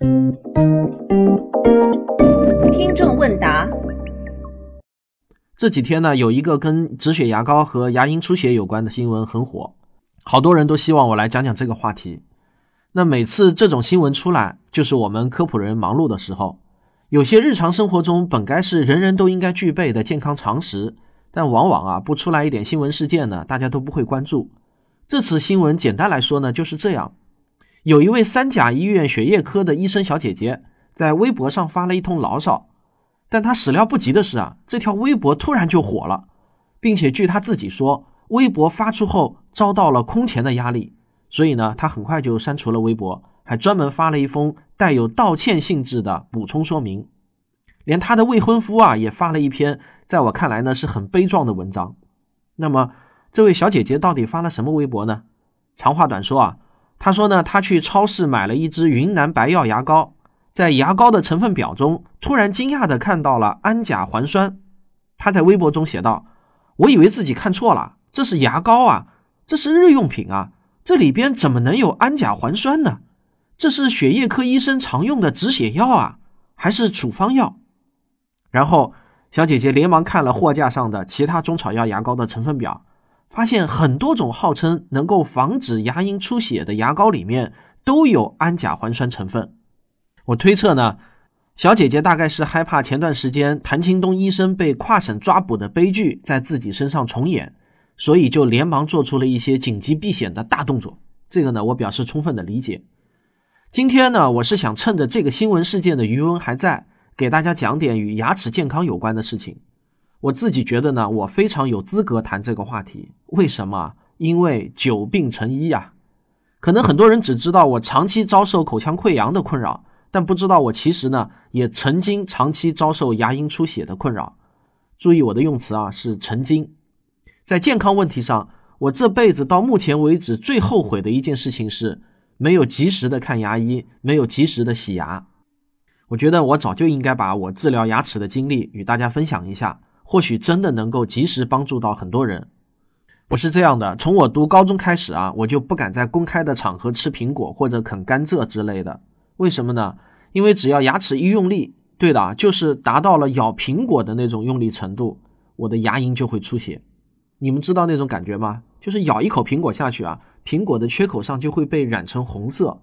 听众问答：这几天呢，有一个跟止血牙膏和牙龈出血有关的新闻很火，好多人都希望我来讲讲这个话题。那每次这种新闻出来，就是我们科普人忙碌的时候。有些日常生活中本该是人人都应该具备的健康常识，但往往啊不出来一点新闻事件呢，大家都不会关注。这次新闻简单来说呢就是这样：有一位三甲医院血液科的医生小姐姐在微博上发了一通牢骚，但她始料不及的是啊，这条微博突然就火了，并且据她自己说，微博发出后遭到了空前的压力，所以呢，她很快就删除了微博。还专门发了一封带有道歉性质的补充说明，连她的未婚夫啊也发了一篇，在我看来呢是很悲壮的文章。那么这位小姐姐到底发了什么微博呢？长话短说啊，他说呢，他去超市买了一支云南白药牙膏，在牙膏的成分表中突然惊讶的看到了氨甲环酸。他在微博中写道：“我以为自己看错了，这是牙膏啊，这是日用品啊，这里边怎么能有氨甲环酸呢？”这是血液科医生常用的止血药啊，还是处方药？然后小姐姐连忙看了货架上的其他中草药牙膏的成分表，发现很多种号称能够防止牙龈出血的牙膏里面都有氨甲环酸成分。我推测呢，小姐姐大概是害怕前段时间谭青东医生被跨省抓捕的悲剧在自己身上重演，所以就连忙做出了一些紧急避险的大动作。这个呢，我表示充分的理解。今天呢，我是想趁着这个新闻事件的余温还在，给大家讲点与牙齿健康有关的事情。我自己觉得呢，我非常有资格谈这个话题。为什么？因为久病成医呀。可能很多人只知道我长期遭受口腔溃疡的困扰，但不知道我其实呢，也曾经长期遭受牙龈出血的困扰。注意我的用词啊，是曾经。在健康问题上，我这辈子到目前为止最后悔的一件事情是。没有及时的看牙医，没有及时的洗牙，我觉得我早就应该把我治疗牙齿的经历与大家分享一下，或许真的能够及时帮助到很多人。我是这样的，从我读高中开始啊，我就不敢在公开的场合吃苹果或者啃甘蔗之类的。为什么呢？因为只要牙齿一用力，对的，就是达到了咬苹果的那种用力程度，我的牙龈就会出血。你们知道那种感觉吗？就是咬一口苹果下去啊。苹果的缺口上就会被染成红色，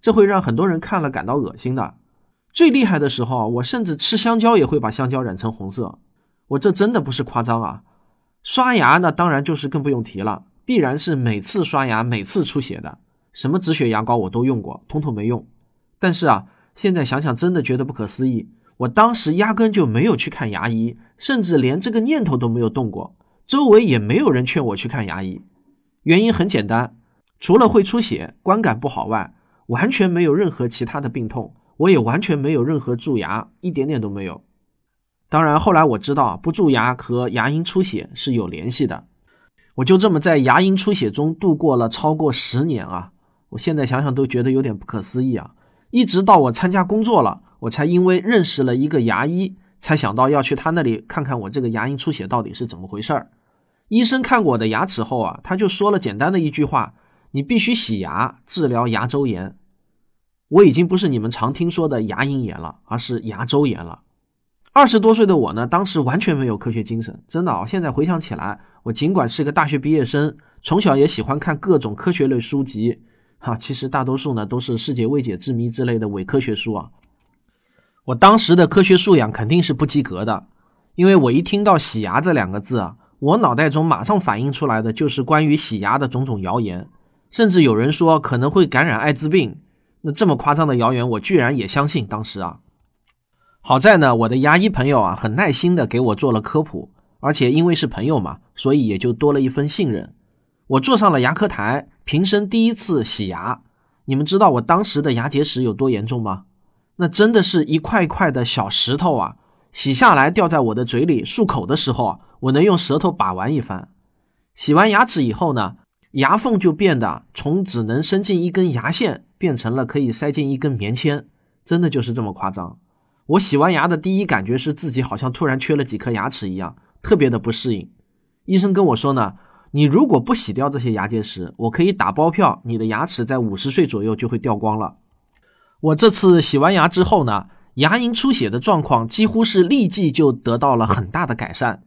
这会让很多人看了感到恶心的。最厉害的时候，我甚至吃香蕉也会把香蕉染成红色。我这真的不是夸张啊！刷牙那当然就是更不用提了，必然是每次刷牙每次出血的。什么止血牙膏我都用过，通通没用。但是啊，现在想想真的觉得不可思议。我当时压根就没有去看牙医，甚至连这个念头都没有动过，周围也没有人劝我去看牙医。原因很简单，除了会出血、观感不好外，完全没有任何其他的病痛，我也完全没有任何蛀牙，一点点都没有。当然，后来我知道不蛀牙和牙龈出血是有联系的，我就这么在牙龈出血中度过了超过十年啊！我现在想想都觉得有点不可思议啊！一直到我参加工作了，我才因为认识了一个牙医，才想到要去他那里看看我这个牙龈出血到底是怎么回事儿。医生看过我的牙齿后啊，他就说了简单的一句话：“你必须洗牙治疗牙周炎。”我已经不是你们常听说的牙龈炎了，而是牙周炎了。二十多岁的我呢，当时完全没有科学精神，真的啊！现在回想起来，我尽管是个大学毕业生，从小也喜欢看各种科学类书籍，哈，其实大多数呢都是世界未解之谜之类的伪科学书啊。我当时的科学素养肯定是不及格的，因为我一听到洗牙这两个字啊。我脑袋中马上反映出来的就是关于洗牙的种种谣言，甚至有人说可能会感染艾滋病。那这么夸张的谣言，我居然也相信。当时啊，好在呢，我的牙医朋友啊很耐心的给我做了科普，而且因为是朋友嘛，所以也就多了一份信任。我坐上了牙科台，平生第一次洗牙。你们知道我当时的牙结石有多严重吗？那真的是一块块的小石头啊！洗下来掉在我的嘴里，漱口的时候啊，我能用舌头把玩一番。洗完牙齿以后呢，牙缝就变得从只能伸进一根牙线，变成了可以塞进一根棉签，真的就是这么夸张。我洗完牙的第一感觉是自己好像突然缺了几颗牙齿一样，特别的不适应。医生跟我说呢，你如果不洗掉这些牙结石，我可以打包票，你的牙齿在五十岁左右就会掉光了。我这次洗完牙之后呢，牙龈出血的状况几乎是立即就得到了很大的改善，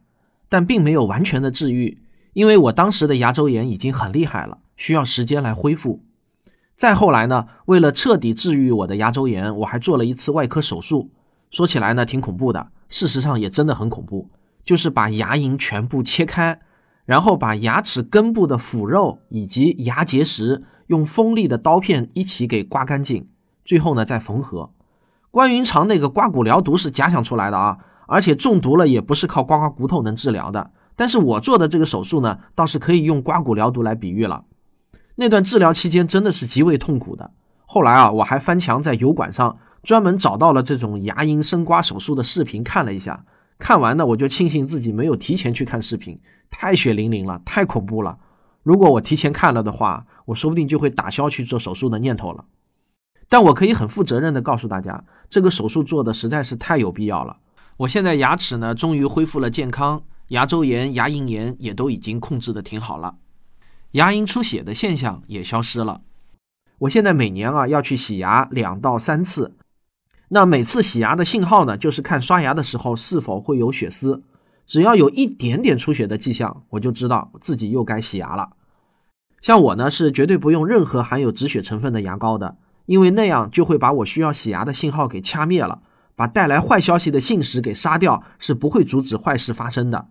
但并没有完全的治愈，因为我当时的牙周炎已经很厉害了，需要时间来恢复。再后来呢，为了彻底治愈我的牙周炎，我还做了一次外科手术。说起来呢，挺恐怖的，事实上也真的很恐怖，就是把牙龈全部切开，然后把牙齿根部的腐肉以及牙结石用锋利的刀片一起给刮干净。最后呢，再缝合。关云长那个刮骨疗毒是假想出来的啊，而且中毒了也不是靠刮刮骨头能治疗的。但是我做的这个手术呢，倒是可以用刮骨疗毒来比喻了。那段治疗期间真的是极为痛苦的。后来啊，我还翻墙在油管上专门找到了这种牙龈生刮手术的视频看了一下。看完呢，我就庆幸自己没有提前去看视频，太血淋淋了，太恐怖了。如果我提前看了的话，我说不定就会打消去做手术的念头了。但我可以很负责任的告诉大家，这个手术做的实在是太有必要了。我现在牙齿呢，终于恢复了健康，牙周炎、牙龈炎也都已经控制的挺好了，牙龈出血的现象也消失了。我现在每年啊要去洗牙两到三次，那每次洗牙的信号呢，就是看刷牙的时候是否会有血丝，只要有一点点出血的迹象，我就知道自己又该洗牙了。像我呢，是绝对不用任何含有止血成分的牙膏的。因为那样就会把我需要洗牙的信号给掐灭了，把带来坏消息的信使给杀掉，是不会阻止坏事发生的。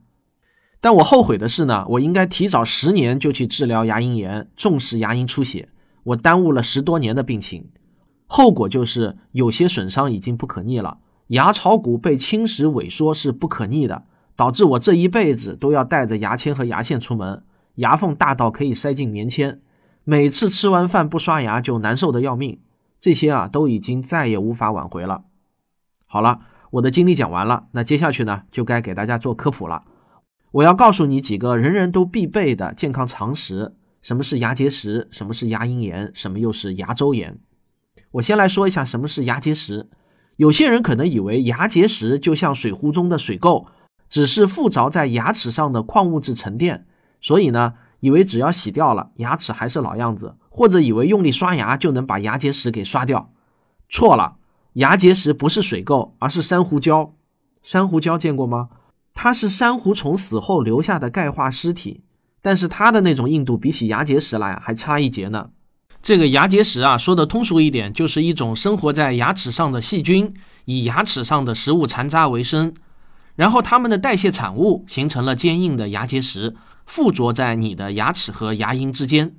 但我后悔的是呢，我应该提早十年就去治疗牙龈炎，重视牙龈出血，我耽误了十多年的病情，后果就是有些损伤已经不可逆了，牙槽骨被侵蚀萎缩是不可逆的，导致我这一辈子都要带着牙签和牙线出门，牙缝大到可以塞进棉签，每次吃完饭不刷牙就难受的要命。这些啊都已经再也无法挽回了。好了，我的经历讲完了，那接下去呢就该给大家做科普了。我要告诉你几个人人都必备的健康常识：什么是牙结石？什么是牙龈炎？什么又是牙周炎？我先来说一下什么是牙结石。有些人可能以为牙结石就像水壶中的水垢，只是附着在牙齿上的矿物质沉淀，所以呢，以为只要洗掉了，牙齿还是老样子。或者以为用力刷牙就能把牙结石给刷掉，错了。牙结石不是水垢，而是珊瑚礁。珊瑚礁见过吗？它是珊瑚虫死后留下的钙化尸体，但是它的那种硬度比起牙结石来还差一截呢。这个牙结石啊，说的通俗一点，就是一种生活在牙齿上的细菌，以牙齿上的食物残渣为生，然后它们的代谢产物形成了坚硬的牙结石，附着在你的牙齿和牙龈之间。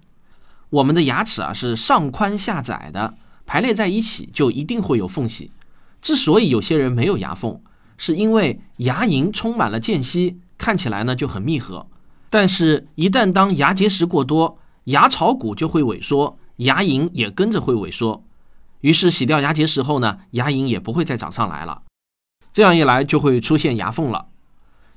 我们的牙齿啊是上宽下窄的，排列在一起就一定会有缝隙。之所以有些人没有牙缝，是因为牙龈充满了间隙，看起来呢就很密合。但是，一旦当牙结石过多，牙槽骨就会萎缩，牙龈也跟着会萎缩。于是洗掉牙结石后呢，牙龈也不会再长上来了。这样一来就会出现牙缝了。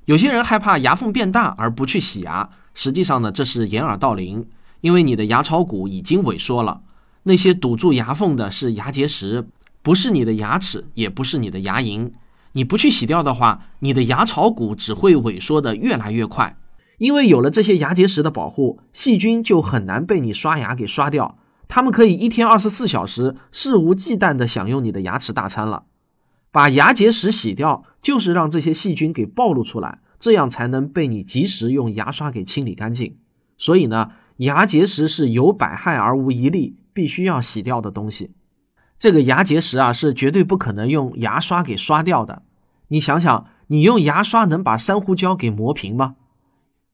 有些人害怕牙缝变大而不去洗牙，实际上呢这是掩耳盗铃。因为你的牙槽骨已经萎缩了，那些堵住牙缝的是牙结石，不是你的牙齿，也不是你的牙龈。你不去洗掉的话，你的牙槽骨只会萎缩的越来越快。因为有了这些牙结石的保护，细菌就很难被你刷牙给刷掉。他们可以一天二十四小时肆无忌惮地享用你的牙齿大餐了。把牙结石洗掉，就是让这些细菌给暴露出来，这样才能被你及时用牙刷给清理干净。所以呢。牙结石是有百害而无一利，必须要洗掉的东西。这个牙结石啊，是绝对不可能用牙刷给刷掉的。你想想，你用牙刷能把珊瑚礁给磨平吗？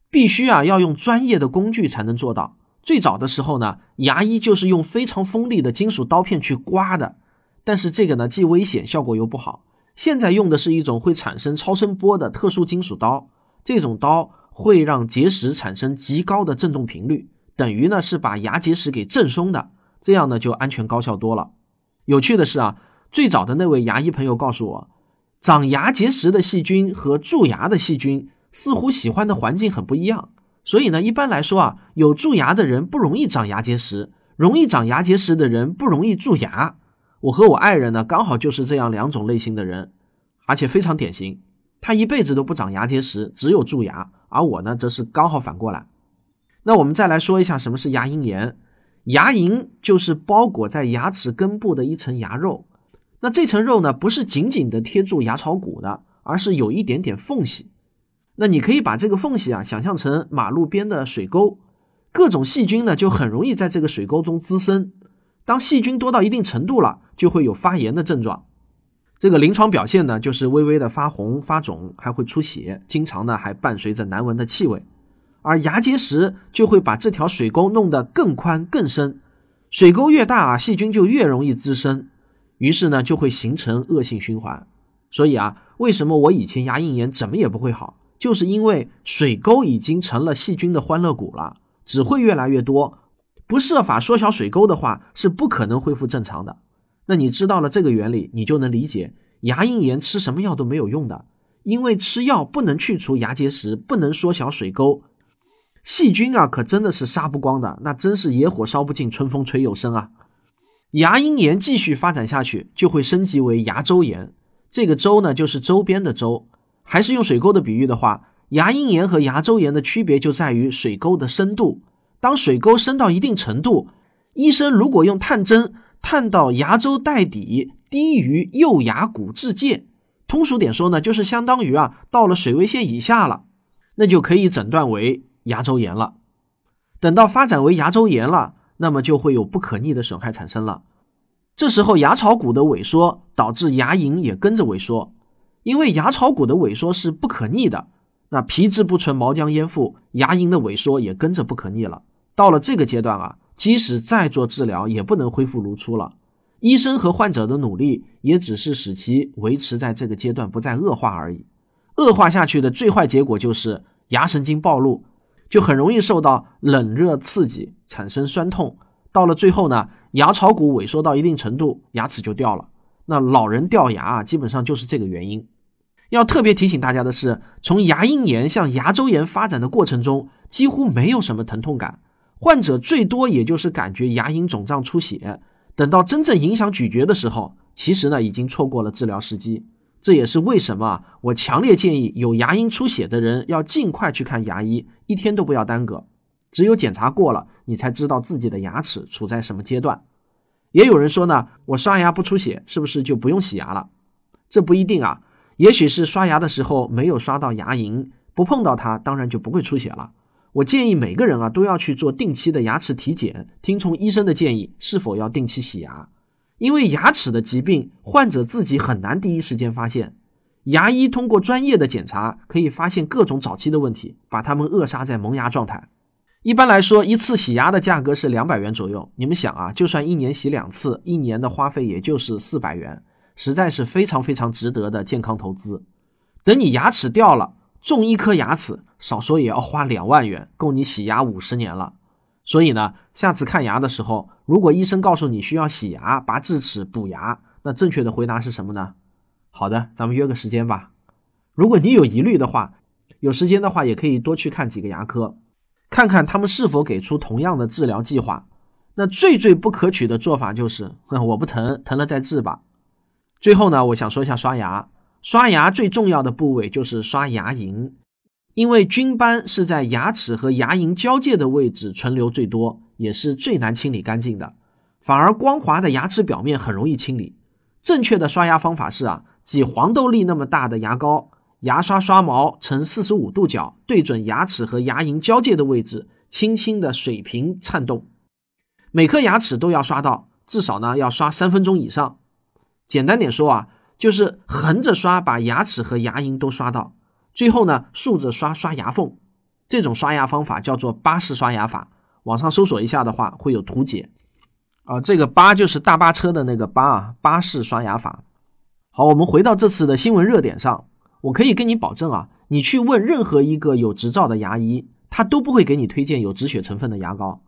必须啊，要用专业的工具才能做到。最早的时候呢，牙医就是用非常锋利的金属刀片去刮的，但是这个呢，既危险，效果又不好。现在用的是一种会产生超声波的特殊金属刀，这种刀。会让结石产生极高的振动频率，等于呢是把牙结石给震松的，这样呢就安全高效多了。有趣的是啊，最早的那位牙医朋友告诉我，长牙结石的细菌和蛀牙的细菌似乎喜欢的环境很不一样，所以呢一般来说啊，有蛀牙的人不容易长牙结石，容易长牙结石的人不容易蛀牙。我和我爱人呢刚好就是这样两种类型的人，而且非常典型。他一辈子都不长牙结石，只有蛀牙，而我呢，则是刚好反过来。那我们再来说一下什么是牙龈炎。牙龈就是包裹在牙齿根部的一层牙肉，那这层肉呢，不是紧紧的贴住牙槽骨的，而是有一点点缝隙。那你可以把这个缝隙啊想象成马路边的水沟，各种细菌呢就很容易在这个水沟中滋生。当细菌多到一定程度了，就会有发炎的症状。这个临床表现呢，就是微微的发红、发肿，还会出血，经常呢还伴随着难闻的气味。而牙结石就会把这条水沟弄得更宽更深，水沟越大啊，细菌就越容易滋生，于是呢就会形成恶性循环。所以啊，为什么我以前牙龈炎怎么也不会好，就是因为水沟已经成了细菌的欢乐谷了，只会越来越多。不设法缩小水沟的话，是不可能恢复正常的。那你知道了这个原理，你就能理解牙龈炎吃什么药都没有用的，因为吃药不能去除牙结石，不能缩小水沟。细菌啊，可真的是杀不光的，那真是野火烧不尽，春风吹又生啊！牙龈炎继续发展下去，就会升级为牙周炎。这个周呢，就是周边的周。还是用水沟的比喻的话，牙龈炎和牙周炎的区别就在于水沟的深度。当水沟深到一定程度，医生如果用探针探到牙周袋底低于右牙骨质界，通俗点说呢，就是相当于啊到了水位线以下了，那就可以诊断为。牙周炎了，等到发展为牙周炎了，那么就会有不可逆的损害产生了。这时候牙槽骨的萎缩导致牙龈也跟着萎缩，因为牙槽骨的萎缩是不可逆的。那皮质不存，毛浆淹腹，牙龈的萎缩也跟着不可逆了。到了这个阶段啊，即使再做治疗，也不能恢复如初了。医生和患者的努力也只是使其维持在这个阶段，不再恶化而已。恶化下去的最坏结果就是牙神经暴露。就很容易受到冷热刺激，产生酸痛。到了最后呢，牙槽骨萎缩到一定程度，牙齿就掉了。那老人掉牙啊，基本上就是这个原因。要特别提醒大家的是，从牙龈炎向牙周炎发展的过程中，几乎没有什么疼痛感，患者最多也就是感觉牙龈肿胀出血。等到真正影响咀嚼的时候，其实呢，已经错过了治疗时机。这也是为什么我强烈建议有牙龈出血的人要尽快去看牙医，一天都不要耽搁。只有检查过了，你才知道自己的牙齿处在什么阶段。也有人说呢，我刷牙不出血，是不是就不用洗牙了？这不一定啊，也许是刷牙的时候没有刷到牙龈，不碰到它，当然就不会出血了。我建议每个人啊都要去做定期的牙齿体检，听从医生的建议，是否要定期洗牙。因为牙齿的疾病，患者自己很难第一时间发现。牙医通过专业的检查，可以发现各种早期的问题，把它们扼杀在萌芽状态。一般来说，一次洗牙的价格是两百元左右。你们想啊，就算一年洗两次，一年的花费也就是四百元，实在是非常非常值得的健康投资。等你牙齿掉了，种一颗牙齿，少说也要花两万元，够你洗牙五十年了。所以呢，下次看牙的时候，如果医生告诉你需要洗牙、拔智齿、补牙，那正确的回答是什么呢？好的，咱们约个时间吧。如果你有疑虑的话，有时间的话也可以多去看几个牙科，看看他们是否给出同样的治疗计划。那最最不可取的做法就是，我不疼，疼了再治吧。最后呢，我想说一下刷牙，刷牙最重要的部位就是刷牙龈。因为菌斑是在牙齿和牙龈交界的位置存留最多，也是最难清理干净的。反而光滑的牙齿表面很容易清理。正确的刷牙方法是啊，挤黄豆粒那么大的牙膏，牙刷刷毛呈四十五度角，对准牙齿和牙龈交界的位置，轻轻的水平颤动。每颗牙齿都要刷到，至少呢要刷三分钟以上。简单点说啊，就是横着刷，把牙齿和牙龈都刷到。最后呢，竖着刷刷牙缝，这种刷牙方法叫做巴氏刷牙法。网上搜索一下的话，会有图解。啊，这个巴就是大巴车的那个巴啊，巴氏刷牙法。好，我们回到这次的新闻热点上，我可以跟你保证啊，你去问任何一个有执照的牙医，他都不会给你推荐有止血成分的牙膏，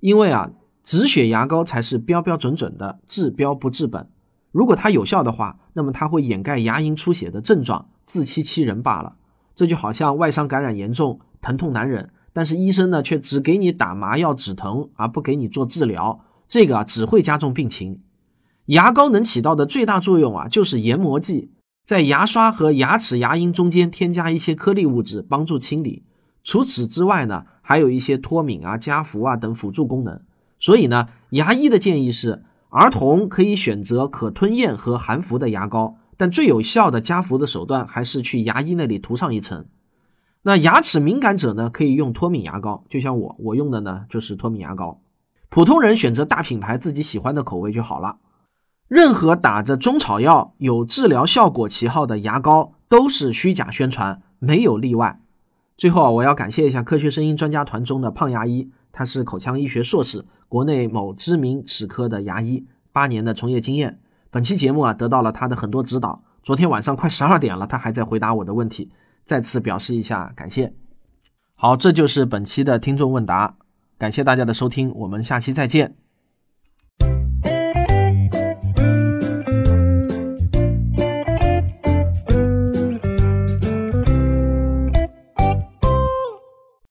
因为啊，止血牙膏才是标标准准的治标不治本。如果它有效的话，那么它会掩盖牙龈出血的症状，自欺欺人罢了。这就好像外伤感染严重，疼痛难忍，但是医生呢却只给你打麻药止疼，而不给你做治疗，这个啊只会加重病情。牙膏能起到的最大作用啊就是研磨剂，在牙刷和牙齿牙龈中间添加一些颗粒物质，帮助清理。除此之外呢，还有一些脱敏啊、加氟啊等辅助功能。所以呢，牙医的建议是，儿童可以选择可吞咽和含氟的牙膏，但最有效的加氟的手段还是去牙医那里涂上一层。那牙齿敏感者呢，可以用脱敏牙膏，就像我，我用的呢就是脱敏牙膏。普通人选择大品牌自己喜欢的口味就好了。任何打着中草药有治疗效果旗号的牙膏都是虚假宣传，没有例外。最后啊，我要感谢一下科学声音专家团中的胖牙医，他是口腔医学硕士，国内某知名齿科的牙医，八年的从业经验。本期节目啊，得到了他的很多指导。昨天晚上快十二点了，他还在回答我的问题。再次表示一下感谢。好，这就是本期的听众问答，感谢大家的收听，我们下期再见。